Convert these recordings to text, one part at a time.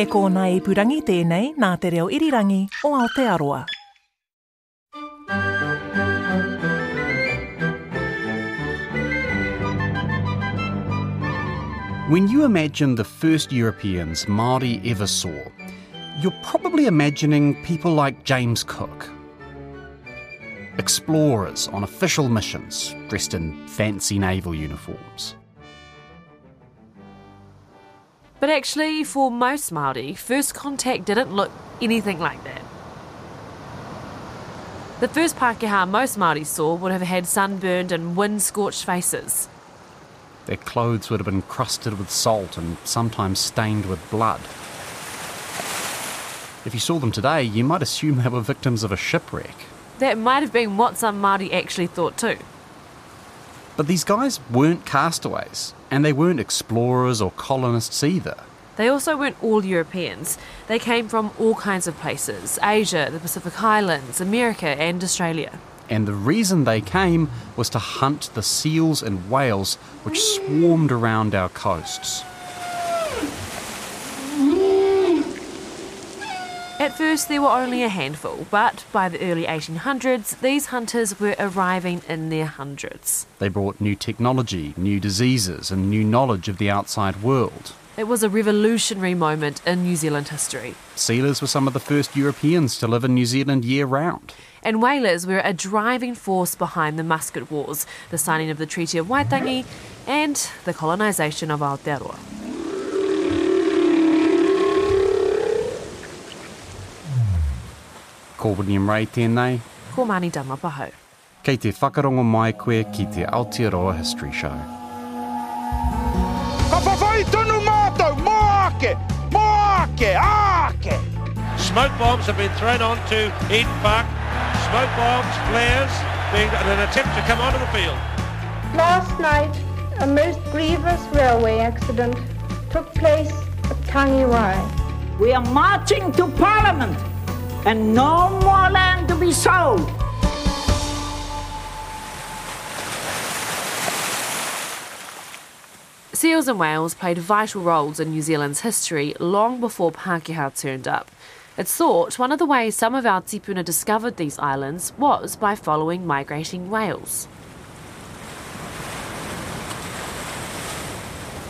He kōna i purangi tēnei nā te reo irirangi o Aotearoa. When you imagine the first Europeans Māori ever saw, you're probably imagining people like James Cook. Explorers on official missions, dressed in fancy naval uniforms. But actually, for most Māori, first contact didn't look anything like that. The first Pākehā most Māori saw would have had sunburned and wind-scorched faces. Their clothes would have been crusted with salt and sometimes stained with blood. If you saw them today, you might assume they were victims of a shipwreck. That might have been what some Māori actually thought too. But these guys weren't castaways, and they weren't explorers or colonists either. They also weren't all Europeans. They came from all kinds of places Asia, the Pacific Islands, America, and Australia. And the reason they came was to hunt the seals and whales which swarmed around our coasts. At first, there were only a handful, but by the early 1800s, these hunters were arriving in their hundreds. They brought new technology, new diseases, and new knowledge of the outside world. It was a revolutionary moment in New Zealand history. Sealers were some of the first Europeans to live in New Zealand year round. And whalers were a driving force behind the Musket Wars, the signing of the Treaty of Waitangi, and the colonisation of Aotearoa. Ko William Ray tēnei, Ko Mani Damapaho. kei te whakarongo mai koe ki te Aotearoa History Show. Ka whawhai tonu mātou, mō ake, mō ake, ake! Smoke bombs have been thrown onto Eden Park. Smoke bombs, flares, being in an attempt to come onto the field. Last night, a most grievous railway accident took place at Tangiwai. We are marching to Parliament and no more land to be sold. Seals and whales played vital roles in New Zealand's history long before Pākehā turned up. It's thought one of the ways some of our tipuna discovered these islands was by following migrating whales.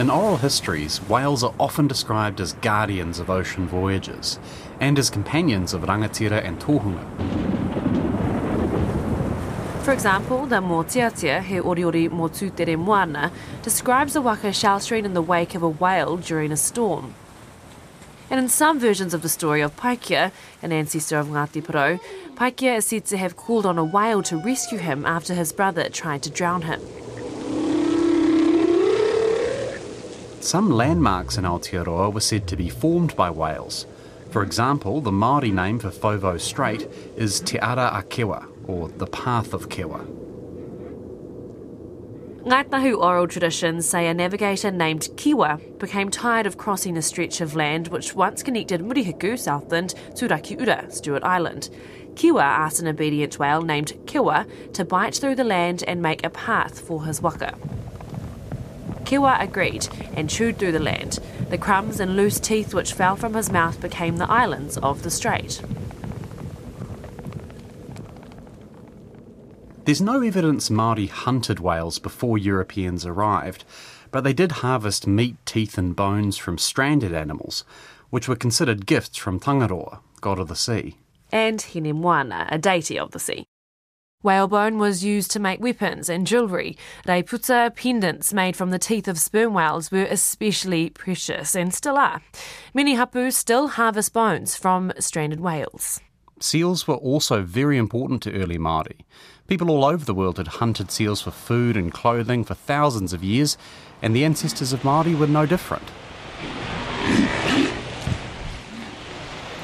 In oral histories, whales are often described as guardians of ocean voyages and as companions of rangatira and tohunga. For example, the Motiatia, he oriori Motutere Moana, describes a waka sheltering in the wake of a whale during a storm. And in some versions of the story of Paikea, an ancestor of Ngāti Porou, Paikea is said to have called on a whale to rescue him after his brother tried to drown him. Some landmarks in Aotearoa were said to be formed by whales. For example, the Māori name for Foveaux Strait is Te Ara a Kiwa, or the Path of Kiwa. Ngaitahu oral traditions say a navigator named Kiwa became tired of crossing a stretch of land which once connected Murihiku, Southland, to Rakiura, Stewart Island. Kiwa asked an obedient whale named Kewa to bite through the land and make a path for his waka. Kewa agreed and chewed through the land. The crumbs and loose teeth which fell from his mouth became the islands of the strait. There's no evidence Māori hunted whales before Europeans arrived, but they did harvest meat, teeth, and bones from stranded animals, which were considered gifts from Tangaroa, god of the sea. and Hinemoana, a deity of the sea. Whalebone was used to make weapons and jewellery. Reiputa pendants made from the teeth of sperm whales were especially precious and still are. Many hapu still harvest bones from stranded whales. Seals were also very important to early Māori, People all over the world had hunted seals for food and clothing for thousands of years, and the ancestors of Māori were no different.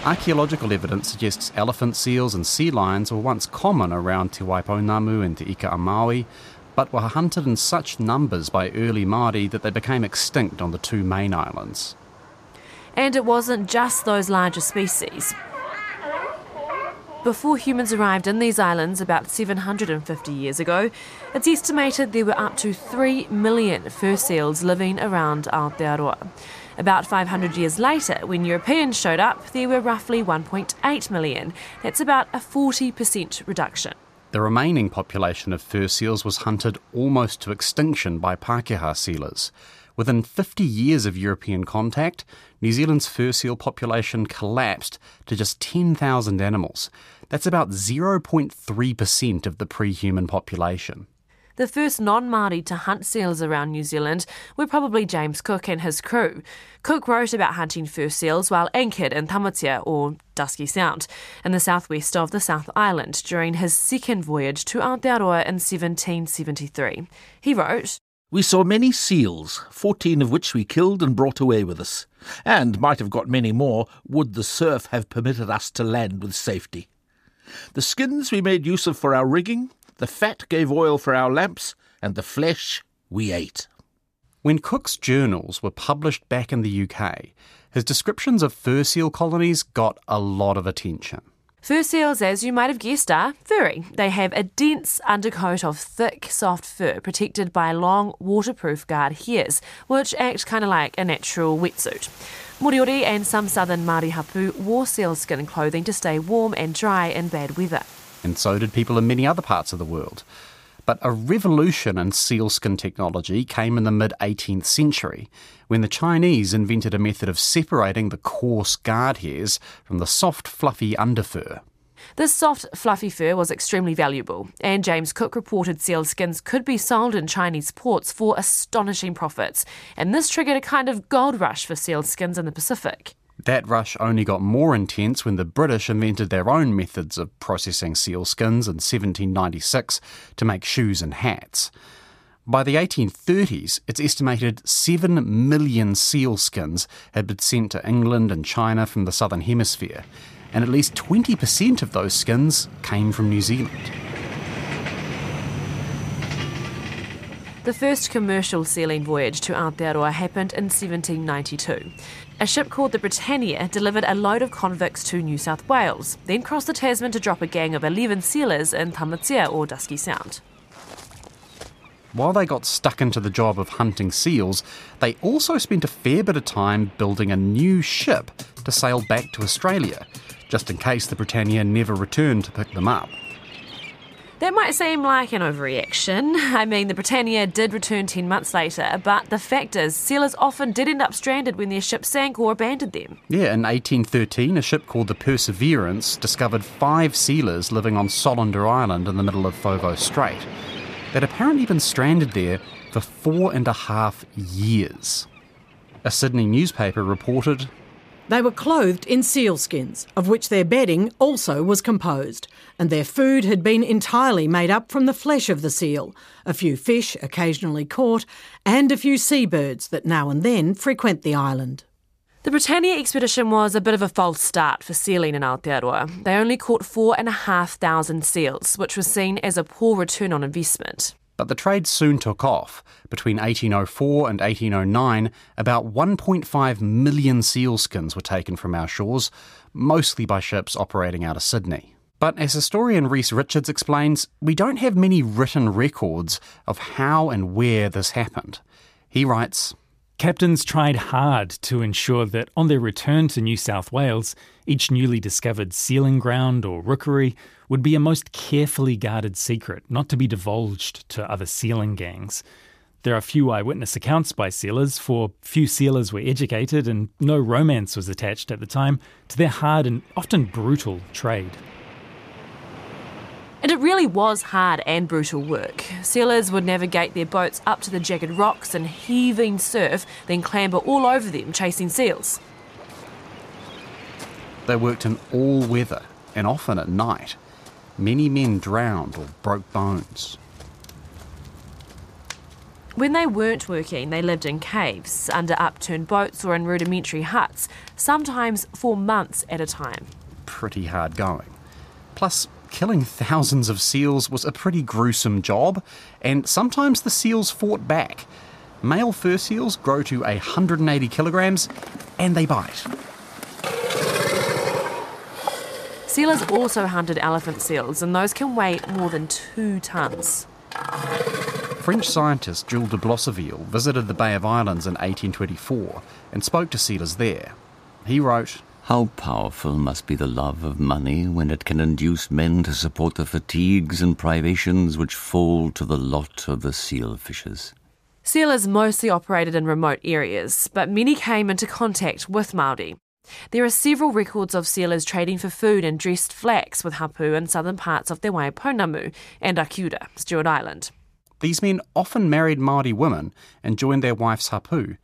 Archaeological evidence suggests elephant seals and sea lions were once common around Te Waipounamu and Te Ika a Maui, but were hunted in such numbers by early Māori that they became extinct on the two main islands. And it wasn't just those larger species. Before humans arrived in these islands about 750 years ago, it's estimated there were up to 3 million fur seals living around Aotearoa. About 500 years later, when Europeans showed up, there were roughly 1.8 million. That's about a 40% reduction. The remaining population of fur seals was hunted almost to extinction by Pākehā sealers. Within 50 years of European contact, New Zealand's fur seal population collapsed to just 10,000 animals. That's about 0.3% of the pre human population. The first non Māori to hunt seals around New Zealand were probably James Cook and his crew. Cook wrote about hunting fur seals while anchored in Tamatea, or Dusky Sound, in the southwest of the South Island during his second voyage to Aotearoa in 1773. He wrote, We saw many seals, fourteen of which we killed and brought away with us, and might have got many more would the surf have permitted us to land with safety. The skins we made use of for our rigging, the fat gave oil for our lamps, and the flesh we ate. When Cook's journals were published back in the UK, his descriptions of fur seal colonies got a lot of attention. Fur seals, as you might have guessed, are furry. They have a dense undercoat of thick, soft fur protected by long, waterproof guard hairs, which act kind of like a natural wetsuit. Moriori and some southern Māori hapu wore sealskin clothing to stay warm and dry in bad weather. And so did people in many other parts of the world. But a revolution in sealskin technology came in the mid 18th century when the Chinese invented a method of separating the coarse guard hairs from the soft, fluffy underfur. This soft, fluffy fur was extremely valuable, and James Cook reported sealskins could be sold in Chinese ports for astonishing profits, and this triggered a kind of gold rush for sealskins in the Pacific. That rush only got more intense when the British invented their own methods of processing sealskins in 1796 to make shoes and hats. By the 1830s, it's estimated 7 million sealskins had been sent to England and China from the Southern Hemisphere, and at least 20% of those skins came from New Zealand. The first commercial sealing voyage to Aotearoa happened in 1792. A ship called the Britannia delivered a load of convicts to New South Wales, then crossed the Tasman to drop a gang of 11 sealers in Tamatea or Dusky Sound. While they got stuck into the job of hunting seals, they also spent a fair bit of time building a new ship to sail back to Australia, just in case the Britannia never returned to pick them up. That might seem like an overreaction. I mean, the Britannia did return 10 months later, but the fact is, sailors often did end up stranded when their ship sank or abandoned them. Yeah, in 1813, a ship called the Perseverance discovered five sealers living on Solander Island in the middle of Foveaux Strait. They'd apparently been stranded there for four and a half years. A Sydney newspaper reported They were clothed in sealskins, of which their bedding also was composed, and their food had been entirely made up from the flesh of the seal, a few fish occasionally caught, and a few seabirds that now and then frequent the island. The Britannia expedition was a bit of a false start for sealing in Aotearoa. They only caught four and a half thousand seals, which was seen as a poor return on investment. But the trade soon took off. Between 1804 and 1809, about 1.5 million sealskins were taken from our shores, mostly by ships operating out of Sydney. But as historian Rhys Richards explains, we don't have many written records of how and where this happened. He writes, Captains tried hard to ensure that on their return to New South Wales, each newly discovered sealing ground or rookery would be a most carefully guarded secret, not to be divulged to other sealing gangs. There are few eyewitness accounts by sealers, for few sealers were educated and no romance was attached at the time to their hard and often brutal trade. And it really was hard and brutal work. Sailors would navigate their boats up to the jagged rocks and heaving surf, then clamber all over them chasing seals. They worked in all weather and often at night. Many men drowned or broke bones. When they weren't working, they lived in caves, under upturned boats, or in rudimentary huts, sometimes for months at a time. Pretty hard going. Plus, killing thousands of seals was a pretty gruesome job, and sometimes the seals fought back. Male fur seals grow to 180 kilograms and they bite. Sealers also hunted elephant seals, and those can weigh more than two tonnes. French scientist Jules de Blosseville visited the Bay of Islands in 1824 and spoke to sealers there. He wrote, How powerful must be the love of money when it can induce men to support the fatigues and privations which fall to the lot of the seal fishers. Sealers mostly operated in remote areas, but many came into contact with Māori. There are several records of sealers trading for food and dressed flax with hapu in southern parts of te Waipounamu and Rakiura, Stewart Island. These men often married Māori women and joined their wife's hapu,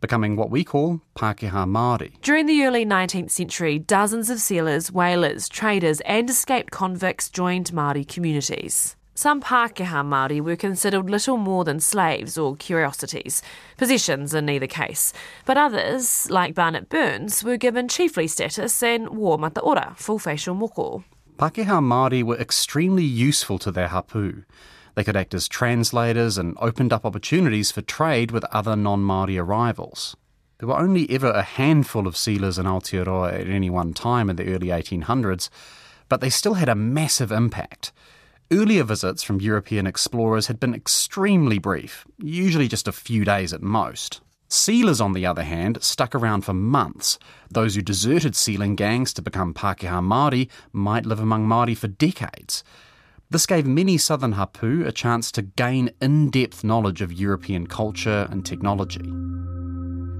becoming what we call Pākehā Māori. During the early 19th century, dozens of sealers, whalers, traders, and escaped convicts joined Māori communities. Some Pākehā Māori were considered little more than slaves or curiosities, possessions in either case. But others, like Barnett Burns, were given chiefly status and wore mataora, full facial moko. Pākehā Māori were extremely useful to their hapu. They could act as translators and opened up opportunities for trade with other non Māori arrivals. There were only ever a handful of sealers in Aotearoa at any one time in the early 1800s, but they still had a massive impact. Earlier visits from European explorers had been extremely brief, usually just a few days at most. Sealers, on the other hand, stuck around for months. Those who deserted sealing gangs to become Pākehā Māori might live among Māori for decades. This gave many southern hapu a chance to gain in depth knowledge of European culture and technology.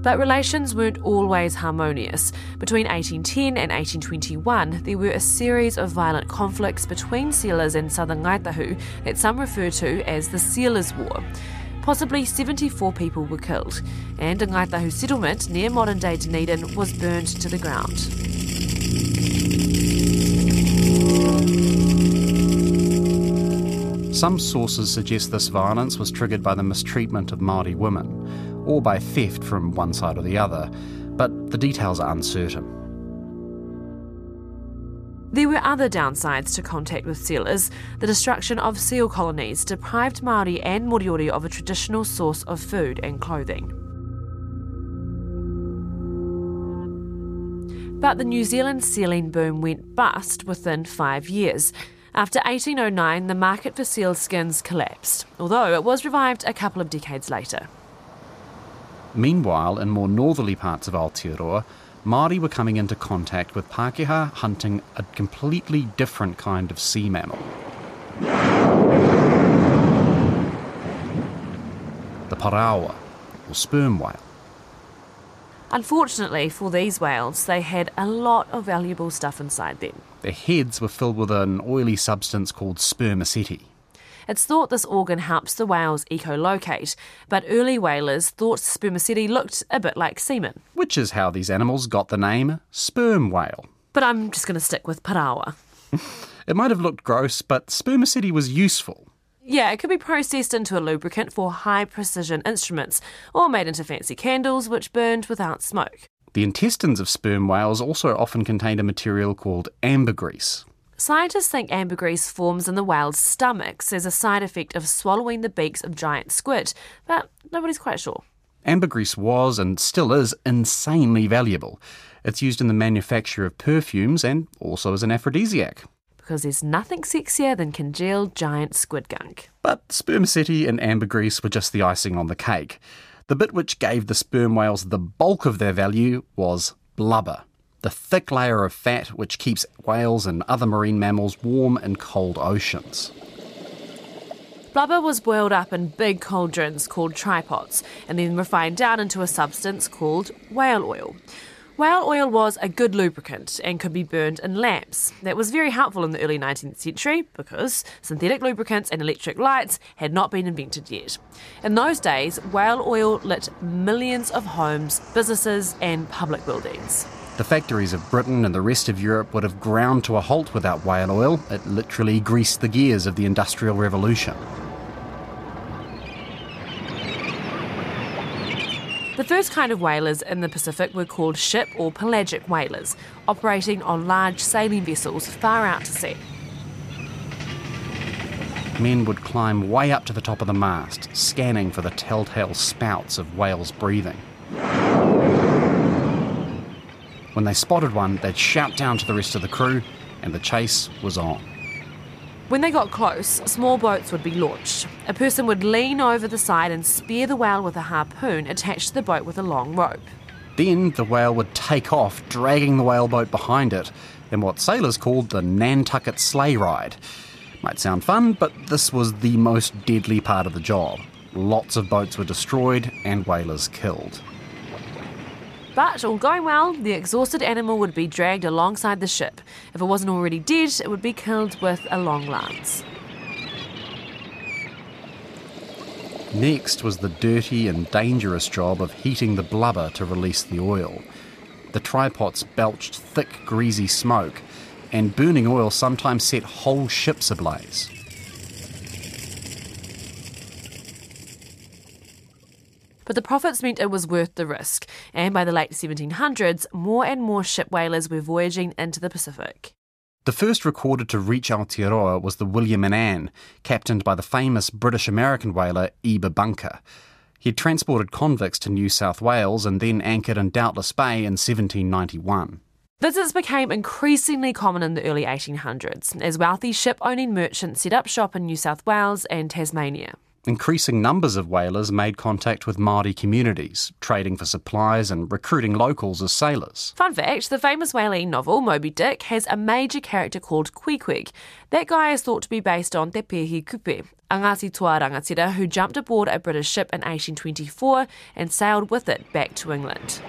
But relations weren't always harmonious. Between 1810 and 1821, there were a series of violent conflicts between sealers and southern Ngaitahu that some refer to as the Sealers' War. Possibly 74 people were killed, and a Ngaitahu settlement near modern day Dunedin was burned to the ground. Some sources suggest this violence was triggered by the mistreatment of Māori women, or by theft from one side or the other, but the details are uncertain. There were other downsides to contact with sealers. The destruction of seal colonies deprived Māori and Moriori of a traditional source of food and clothing. But the New Zealand sealing boom went bust within five years. After 1809, the market for seal skins collapsed, although it was revived a couple of decades later. Meanwhile, in more northerly parts of Aotearoa, Māori were coming into contact with Pākehā hunting a completely different kind of sea mammal. The parawa, or sperm whale. Unfortunately for these whales, they had a lot of valuable stuff inside them. Their heads were filled with an oily substance called spermaceti. It's thought this organ helps the whales echolocate, but early whalers thought spermaceti looked a bit like semen. Which is how these animals got the name sperm whale. But I'm just going to stick with parawa. it might have looked gross, but spermaceti was useful. Yeah, it could be processed into a lubricant for high precision instruments, or made into fancy candles which burned without smoke. The intestines of sperm whales also often contained a material called ambergris. Scientists think ambergris forms in the whale's stomachs as a side effect of swallowing the beaks of giant squid, but nobody's quite sure. Ambergris was and still is insanely valuable. It's used in the manufacture of perfumes and also as an aphrodisiac because there's nothing sexier than congealed giant squid gunk. But spermaceti and ambergris were just the icing on the cake. The bit which gave the sperm whales the bulk of their value was blubber, the thick layer of fat which keeps whales and other marine mammals warm in cold oceans. Blubber was boiled up in big cauldrons called trypots and then refined down into a substance called whale oil. Whale oil was a good lubricant and could be burned in lamps. That was very helpful in the early 19th century because synthetic lubricants and electric lights had not been invented yet. In those days, whale oil lit millions of homes, businesses, and public buildings. The factories of Britain and the rest of Europe would have ground to a halt without whale oil. It literally greased the gears of the Industrial Revolution. The first kind of whalers in the Pacific were called ship or pelagic whalers, operating on large sailing vessels far out to sea. Men would climb way up to the top of the mast, scanning for the telltale spouts of whales breathing. When they spotted one, they'd shout down to the rest of the crew, and the chase was on. When they got close, small boats would be launched. A person would lean over the side and spear the whale with a harpoon attached to the boat with a long rope. Then the whale would take off, dragging the whaleboat behind it, in what sailors called the Nantucket sleigh ride. Might sound fun, but this was the most deadly part of the job. Lots of boats were destroyed and whalers killed. But all going well, the exhausted animal would be dragged alongside the ship. If it wasn't already dead, it would be killed with a long lance. Next was the dirty and dangerous job of heating the blubber to release the oil. The trypots belched thick, greasy smoke, and burning oil sometimes set whole ships ablaze. But the profits meant it was worth the risk, and by the late 1700s, more and more ship whalers were voyaging into the Pacific. The first recorded to reach Aotearoa was the William and Anne, captained by the famous British American whaler Eber Bunker. He had transported convicts to New South Wales and then anchored in Doubtless Bay in 1791. Visits became increasingly common in the early 1800s as wealthy ship owning merchants set up shop in New South Wales and Tasmania. Increasing numbers of whalers made contact with Māori communities, trading for supplies and recruiting locals as sailors. Fun fact the famous whaling novel Moby Dick has a major character called Queequeg. That guy is thought to be based on Te Pehi Kupe, a Ngāti Toa rangatira who jumped aboard a British ship in 1824 and sailed with it back to England.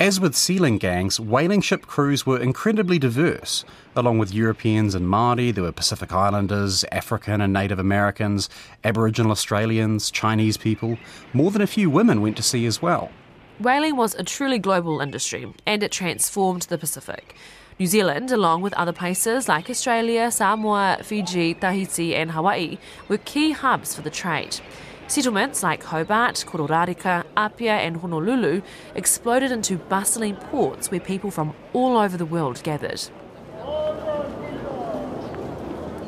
As with sealing gangs, whaling ship crews were incredibly diverse. Along with Europeans and Māori, there were Pacific Islanders, African and Native Americans, Aboriginal Australians, Chinese people. More than a few women went to sea as well. Whaling was a truly global industry, and it transformed the Pacific. New Zealand, along with other places like Australia, Samoa, Fiji, Tahiti, and Hawaii, were key hubs for the trade. Settlements like Hobart, Kororareka, Apia, and Honolulu exploded into bustling ports where people from all over the world gathered.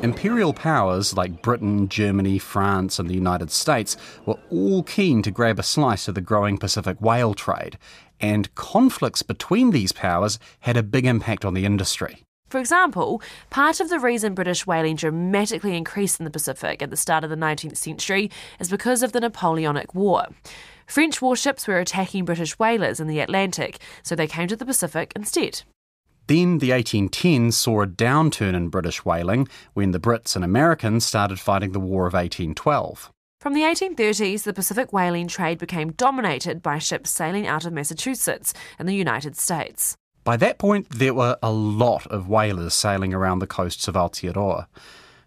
Imperial powers like Britain, Germany, France, and the United States were all keen to grab a slice of the growing Pacific whale trade, and conflicts between these powers had a big impact on the industry. For example, part of the reason British whaling dramatically increased in the Pacific at the start of the 19th century is because of the Napoleonic War. French warships were attacking British whalers in the Atlantic, so they came to the Pacific instead. Then the 1810s saw a downturn in British whaling when the Brits and Americans started fighting the War of 1812. From the 1830s, the Pacific whaling trade became dominated by ships sailing out of Massachusetts in the United States. By that point, there were a lot of whalers sailing around the coasts of Aotearoa.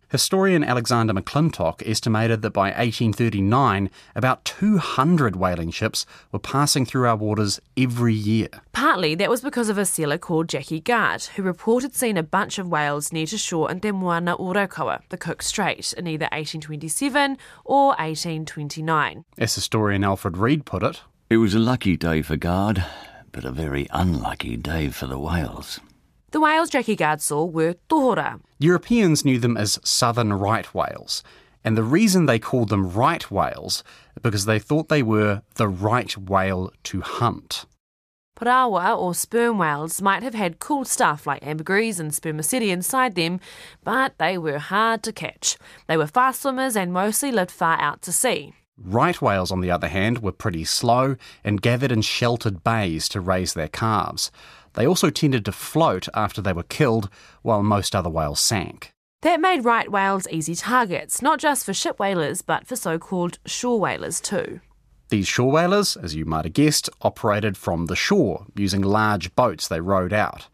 Historian Alexander McLintock estimated that by 1839, about 200 whaling ships were passing through our waters every year. Partly that was because of a sailor called Jackie Guard, who reported seeing a bunch of whales near to shore in Te Moana Ōraukawa, the Cook Strait, in either 1827 or 1829. As historian Alfred Reid put it, It was a lucky day for Guard but a very unlucky day for the whales. The whales Jackie Guard saw were tohora. Europeans knew them as southern right whales, and the reason they called them right whales because they thought they were the right whale to hunt. Parawa or sperm whales might have had cool stuff like ambergris and spermaceti inside them, but they were hard to catch. They were fast swimmers and mostly lived far out to sea. Right whales, on the other hand, were pretty slow and gathered in sheltered bays to raise their calves. They also tended to float after they were killed, while most other whales sank. That made right whales easy targets, not just for ship whalers, but for so called shore whalers too. These shore whalers, as you might have guessed, operated from the shore, using large boats they rowed out.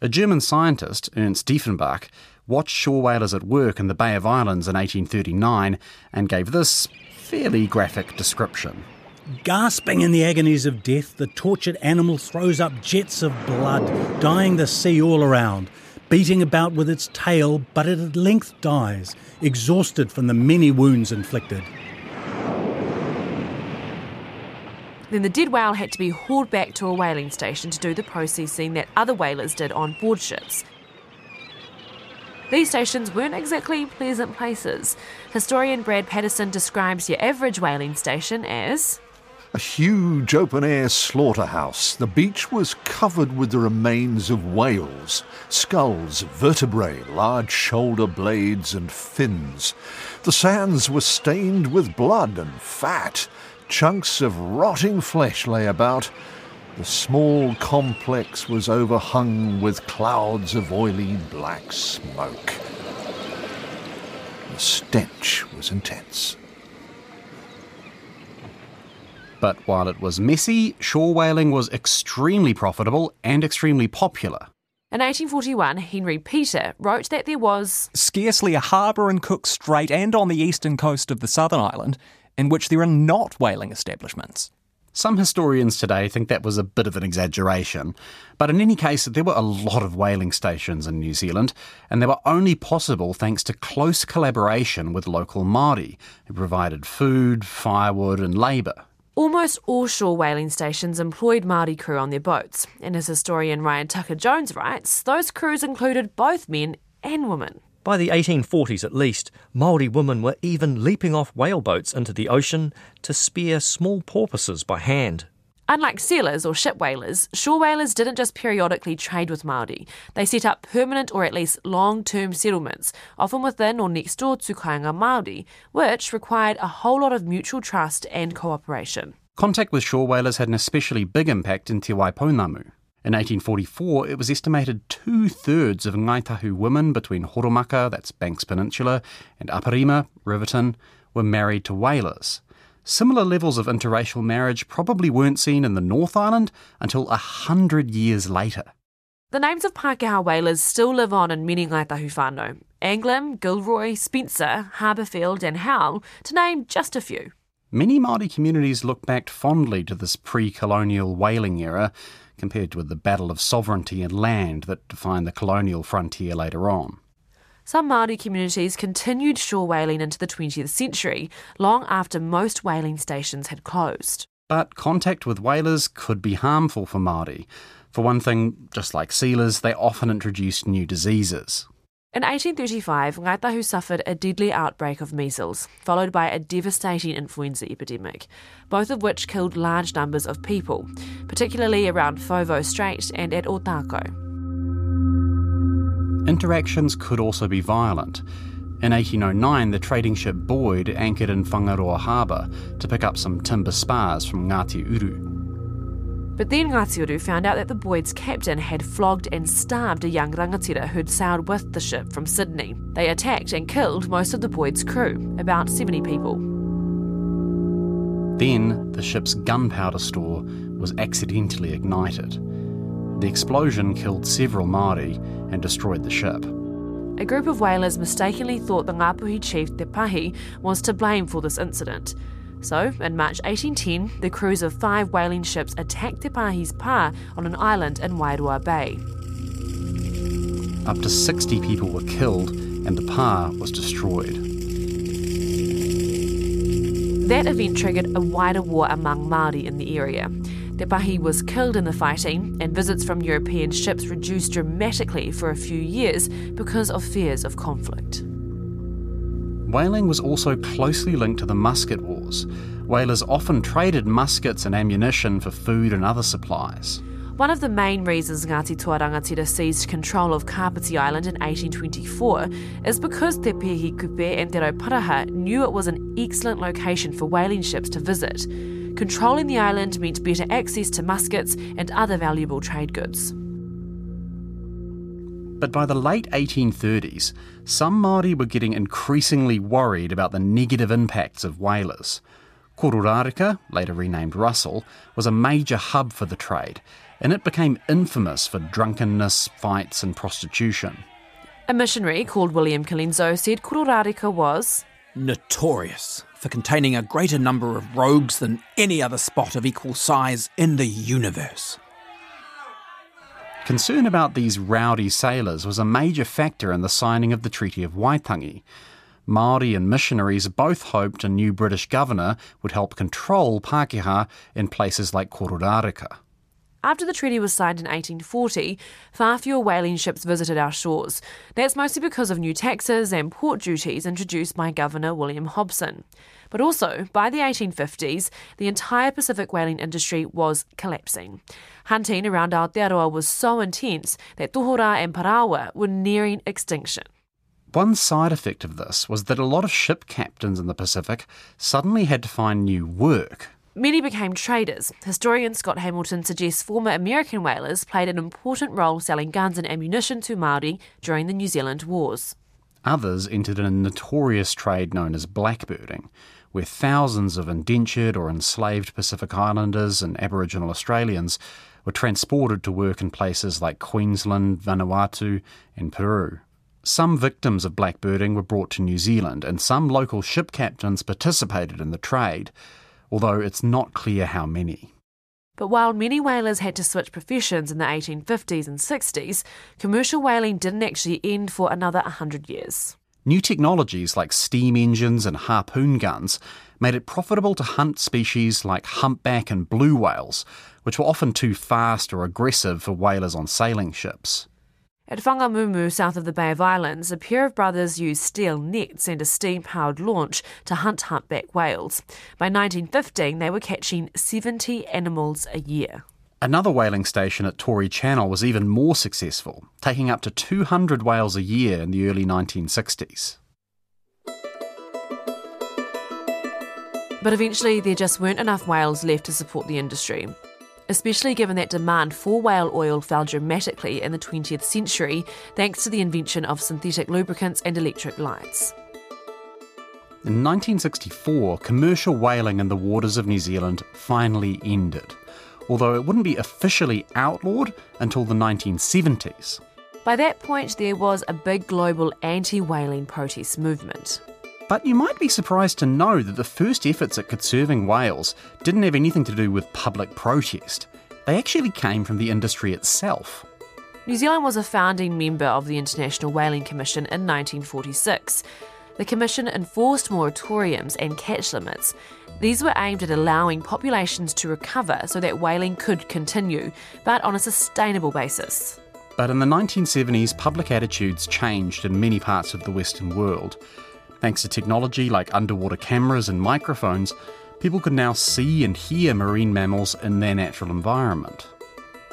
A German scientist, Ernst Dieffenbach, watched shore whalers at work in the Bay of Islands in 1839 and gave this fairly graphic description. Gasping in the agonies of death, the tortured animal throws up jets of blood, dyeing the sea all around, beating about with its tail, but it at length dies, exhausted from the many wounds inflicted. Then the dead whale had to be hauled back to a whaling station to do the processing that other whalers did on board ships. These stations weren't exactly pleasant places. Historian Brad Patterson describes your average whaling station as a huge open air slaughterhouse. The beach was covered with the remains of whales, skulls, vertebrae, large shoulder blades, and fins. The sands were stained with blood and fat. Chunks of rotting flesh lay about. The small complex was overhung with clouds of oily black smoke. The stench was intense. But while it was messy, shore whaling was extremely profitable and extremely popular. In 1841, Henry Petre wrote that there was scarcely a harbour in Cook Strait and on the eastern coast of the southern island in which there are not whaling establishments. Some historians today think that was a bit of an exaggeration, but in any case, there were a lot of whaling stations in New Zealand, and they were only possible thanks to close collaboration with local Māori, who provided food, firewood, and labour. Almost all shore whaling stations employed Māori crew on their boats, and as historian Ryan Tucker Jones writes, those crews included both men and women. By the 1840s at least, Maori women were even leaping off whaleboats into the ocean to spear small porpoises by hand. Unlike sealers or ship whalers, shore whalers didn't just periodically trade with Maori. They set up permanent or at least long-term settlements, often within or next door to Kainga Maori, which required a whole lot of mutual trust and cooperation. Contact with shore whalers had an especially big impact in Te Waipounamu. In 1844, it was estimated two thirds of Ngaitahu women between Horomaka, that's Banks Peninsula, and Aparima, Riverton, were married to whalers. Similar levels of interracial marriage probably weren't seen in the North Island until a hundred years later. The names of Pākehā whalers still live on in many Ngaitahu whānau. Anglem, Gilroy, Spencer, Harbourfield and Howell, to name just a few. Many Māori communities look back fondly to this pre-colonial whaling era, compared with the battle of sovereignty and land that defined the colonial frontier later on. Some Māori communities continued shore whaling into the 20th century, long after most whaling stations had closed. But contact with whalers could be harmful for Māori. For one thing, just like sealers, they often introduced new diseases. In 1835, Ngaitahu suffered a deadly outbreak of measles, followed by a devastating influenza epidemic, both of which killed large numbers of people, particularly around Foveaux Strait and at Otakou. Interactions could also be violent. In 1809, the trading ship Boyd anchored in Whangaroa Harbour to pick up some timber spars from Ngāti Uru. But then Ngāti found out that the Boyd's captain had flogged and starved a young rangatira who'd sailed with the ship from Sydney. They attacked and killed most of the Boyd's crew, about 70 people. Then the ship's gunpowder store was accidentally ignited. The explosion killed several Māori and destroyed the ship. A group of whalers mistakenly thought the Ngāpuhi chief Te Pahi was to blame for this incident. So, in March 1810, the crews of five whaling ships attacked Te Pahi's pa on an island in Wairoa Bay. Up to 60 people were killed and the pa was destroyed. That event triggered a wider war among Māori in the area. Te Pahi was killed in the fighting, and visits from European ships reduced dramatically for a few years because of fears of conflict. Whaling was also closely linked to the musket wars. Whalers often traded muskets and ammunition for food and other supplies. One of the main reasons Ngāti Toa Rangatira seized control of Kapiti Island in 1824 is because Te Pehi Kupe and Te Rauparaha knew it was an excellent location for whaling ships to visit. Controlling the island meant better access to muskets and other valuable trade goods. But by the late 1830s, some Māori were getting increasingly worried about the negative impacts of whalers. Kororareka, later renamed Russell, was a major hub for the trade, and it became infamous for drunkenness, fights, and prostitution. A missionary called William Colenso said Kororareka was notorious for containing a greater number of rogues than any other spot of equal size in the universe. Concern about these rowdy sailors was a major factor in the signing of the Treaty of Waitangi. Māori and missionaries both hoped a new British governor would help control Pākehā in places like Kororareka. After the treaty was signed in 1840, far fewer whaling ships visited our shores. That's mostly because of new taxes and port duties introduced by Governor William Hobson. But also, by the 1850s, the entire Pacific whaling industry was collapsing. Hunting around Aotearoa was so intense that tohora and parawa were nearing extinction. One side effect of this was that a lot of ship captains in the Pacific suddenly had to find new work Many became traders. Historian Scott Hamilton suggests former American whalers played an important role selling guns and ammunition to Māori during the New Zealand Wars. Others entered a notorious trade known as blackbirding, where thousands of indentured or enslaved Pacific Islanders and Aboriginal Australians were transported to work in places like Queensland, Vanuatu, and Peru. Some victims of blackbirding were brought to New Zealand, and some local ship captains participated in the trade although it's not clear how many. But while many whalers had to switch professions in the 1850s and 60s, commercial whaling didn't actually end for another 100 years. New technologies like steam engines and harpoon guns made it profitable to hunt species like humpback and blue whales, which were often too fast or aggressive for whalers on sailing ships. At Whangamumu, south of the Bay of Islands, a pair of brothers used steel nets and a steam powered launch to hunt humpback whales. By 1915, they were catching 70 animals a year. Another whaling station at Tory Channel was even more successful, taking up to 200 whales a year in the early 1960s. But eventually, there just weren't enough whales left to support the industry especially given that demand for whale oil fell dramatically in the 20th century thanks to the invention of synthetic lubricants and electric lights. In 1964, commercial whaling in the waters of New Zealand finally ended, although it wouldn't be officially outlawed until the 1970s. By that point, there was a big global anti whaling protest movement. But you might be surprised to know that the first efforts at conserving whales didn't have anything to do with public protest. They actually came from the industry itself. New Zealand was a founding member of the International Whaling Commission in 1946. The Commission enforced moratoriums and catch limits. These were aimed at allowing populations to recover so that whaling could continue, but on a sustainable basis. But in the 1970s, public attitudes changed in many parts of the Western world. Thanks to technology like underwater cameras and microphones, people can now see and hear marine mammals in their natural environment.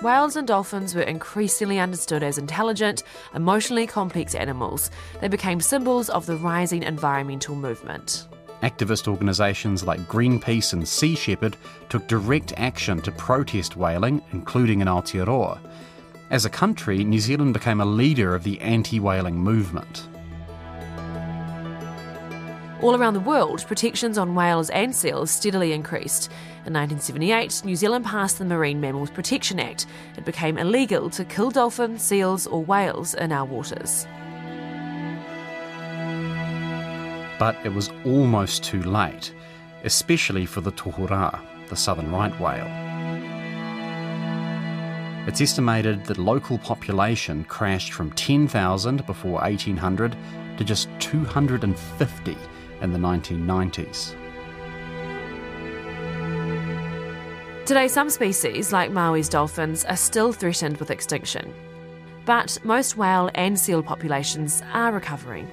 Whales and dolphins were increasingly understood as intelligent, emotionally complex animals. They became symbols of the rising environmental movement. Activist organisations like Greenpeace and Sea Shepherd took direct action to protest whaling, including in Aotearoa. As a country, New Zealand became a leader of the anti whaling movement. All around the world, protections on whales and seals steadily increased. In 1978, New Zealand passed the Marine Mammals Protection Act. It became illegal to kill dolphins, seals, or whales in our waters. But it was almost too late, especially for the tohora, the southern right whale. It's estimated that local population crashed from 10,000 before 1800 to just 250 in the 1990s. Today, some species, like Maui's dolphins, are still threatened with extinction. But most whale and seal populations are recovering.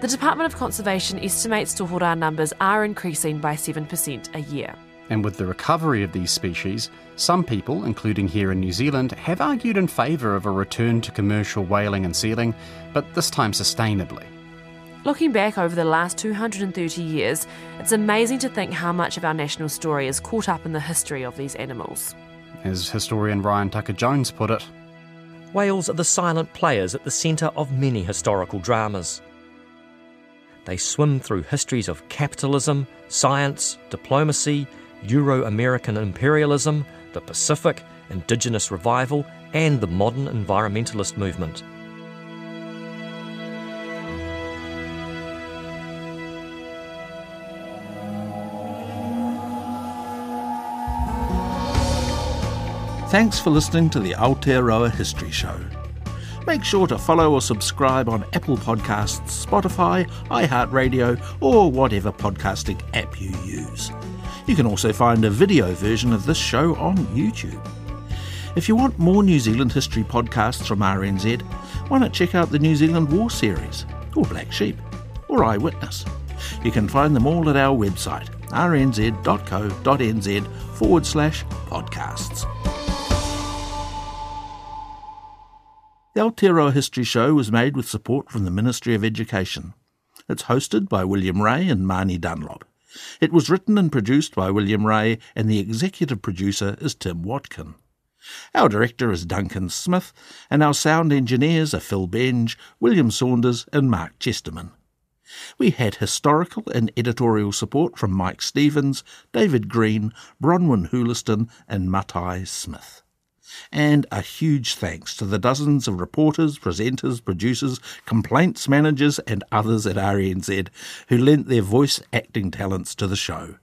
The Department of Conservation estimates tohora numbers are increasing by 7% a year. And with the recovery of these species, some people, including here in New Zealand, have argued in favour of a return to commercial whaling and sealing, but this time sustainably. Looking back over the last 230 years, it's amazing to think how much of our national story is caught up in the history of these animals. As historian Ryan Tucker Jones put it, Whales are the silent players at the centre of many historical dramas. They swim through histories of capitalism, science, diplomacy, Euro American imperialism, the Pacific, Indigenous revival, and the modern environmentalist movement. Thanks for listening to the Aotearoa History Show. Make sure to follow or subscribe on Apple Podcasts, Spotify, iHeartRadio, or whatever podcasting app you use. You can also find a video version of this show on YouTube. If you want more New Zealand history podcasts from RNZ, why not check out the New Zealand War series, or Black Sheep, or Eyewitness? You can find them all at our website, rnz.co.nz forward slash podcasts. The Aotearoa History Show was made with support from the Ministry of Education. It's hosted by William Ray and Marnie Dunlop. It was written and produced by William Ray, and the executive producer is Tim Watkin. Our director is Duncan Smith, and our sound engineers are Phil Benge, William Saunders, and Mark Chesterman. We had historical and editorial support from Mike Stevens, David Green, Bronwyn Hooliston, and Matai Smith. And a huge thanks to the dozens of reporters, presenters, producers, complaints managers, and others at RNZ who lent their voice acting talents to the show.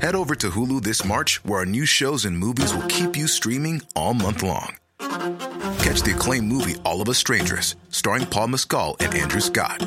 Head over to Hulu this March, where our new shows and movies will keep you streaming all month long. Catch the acclaimed movie All of Us Strangers, starring Paul Mescal and Andrew Scott.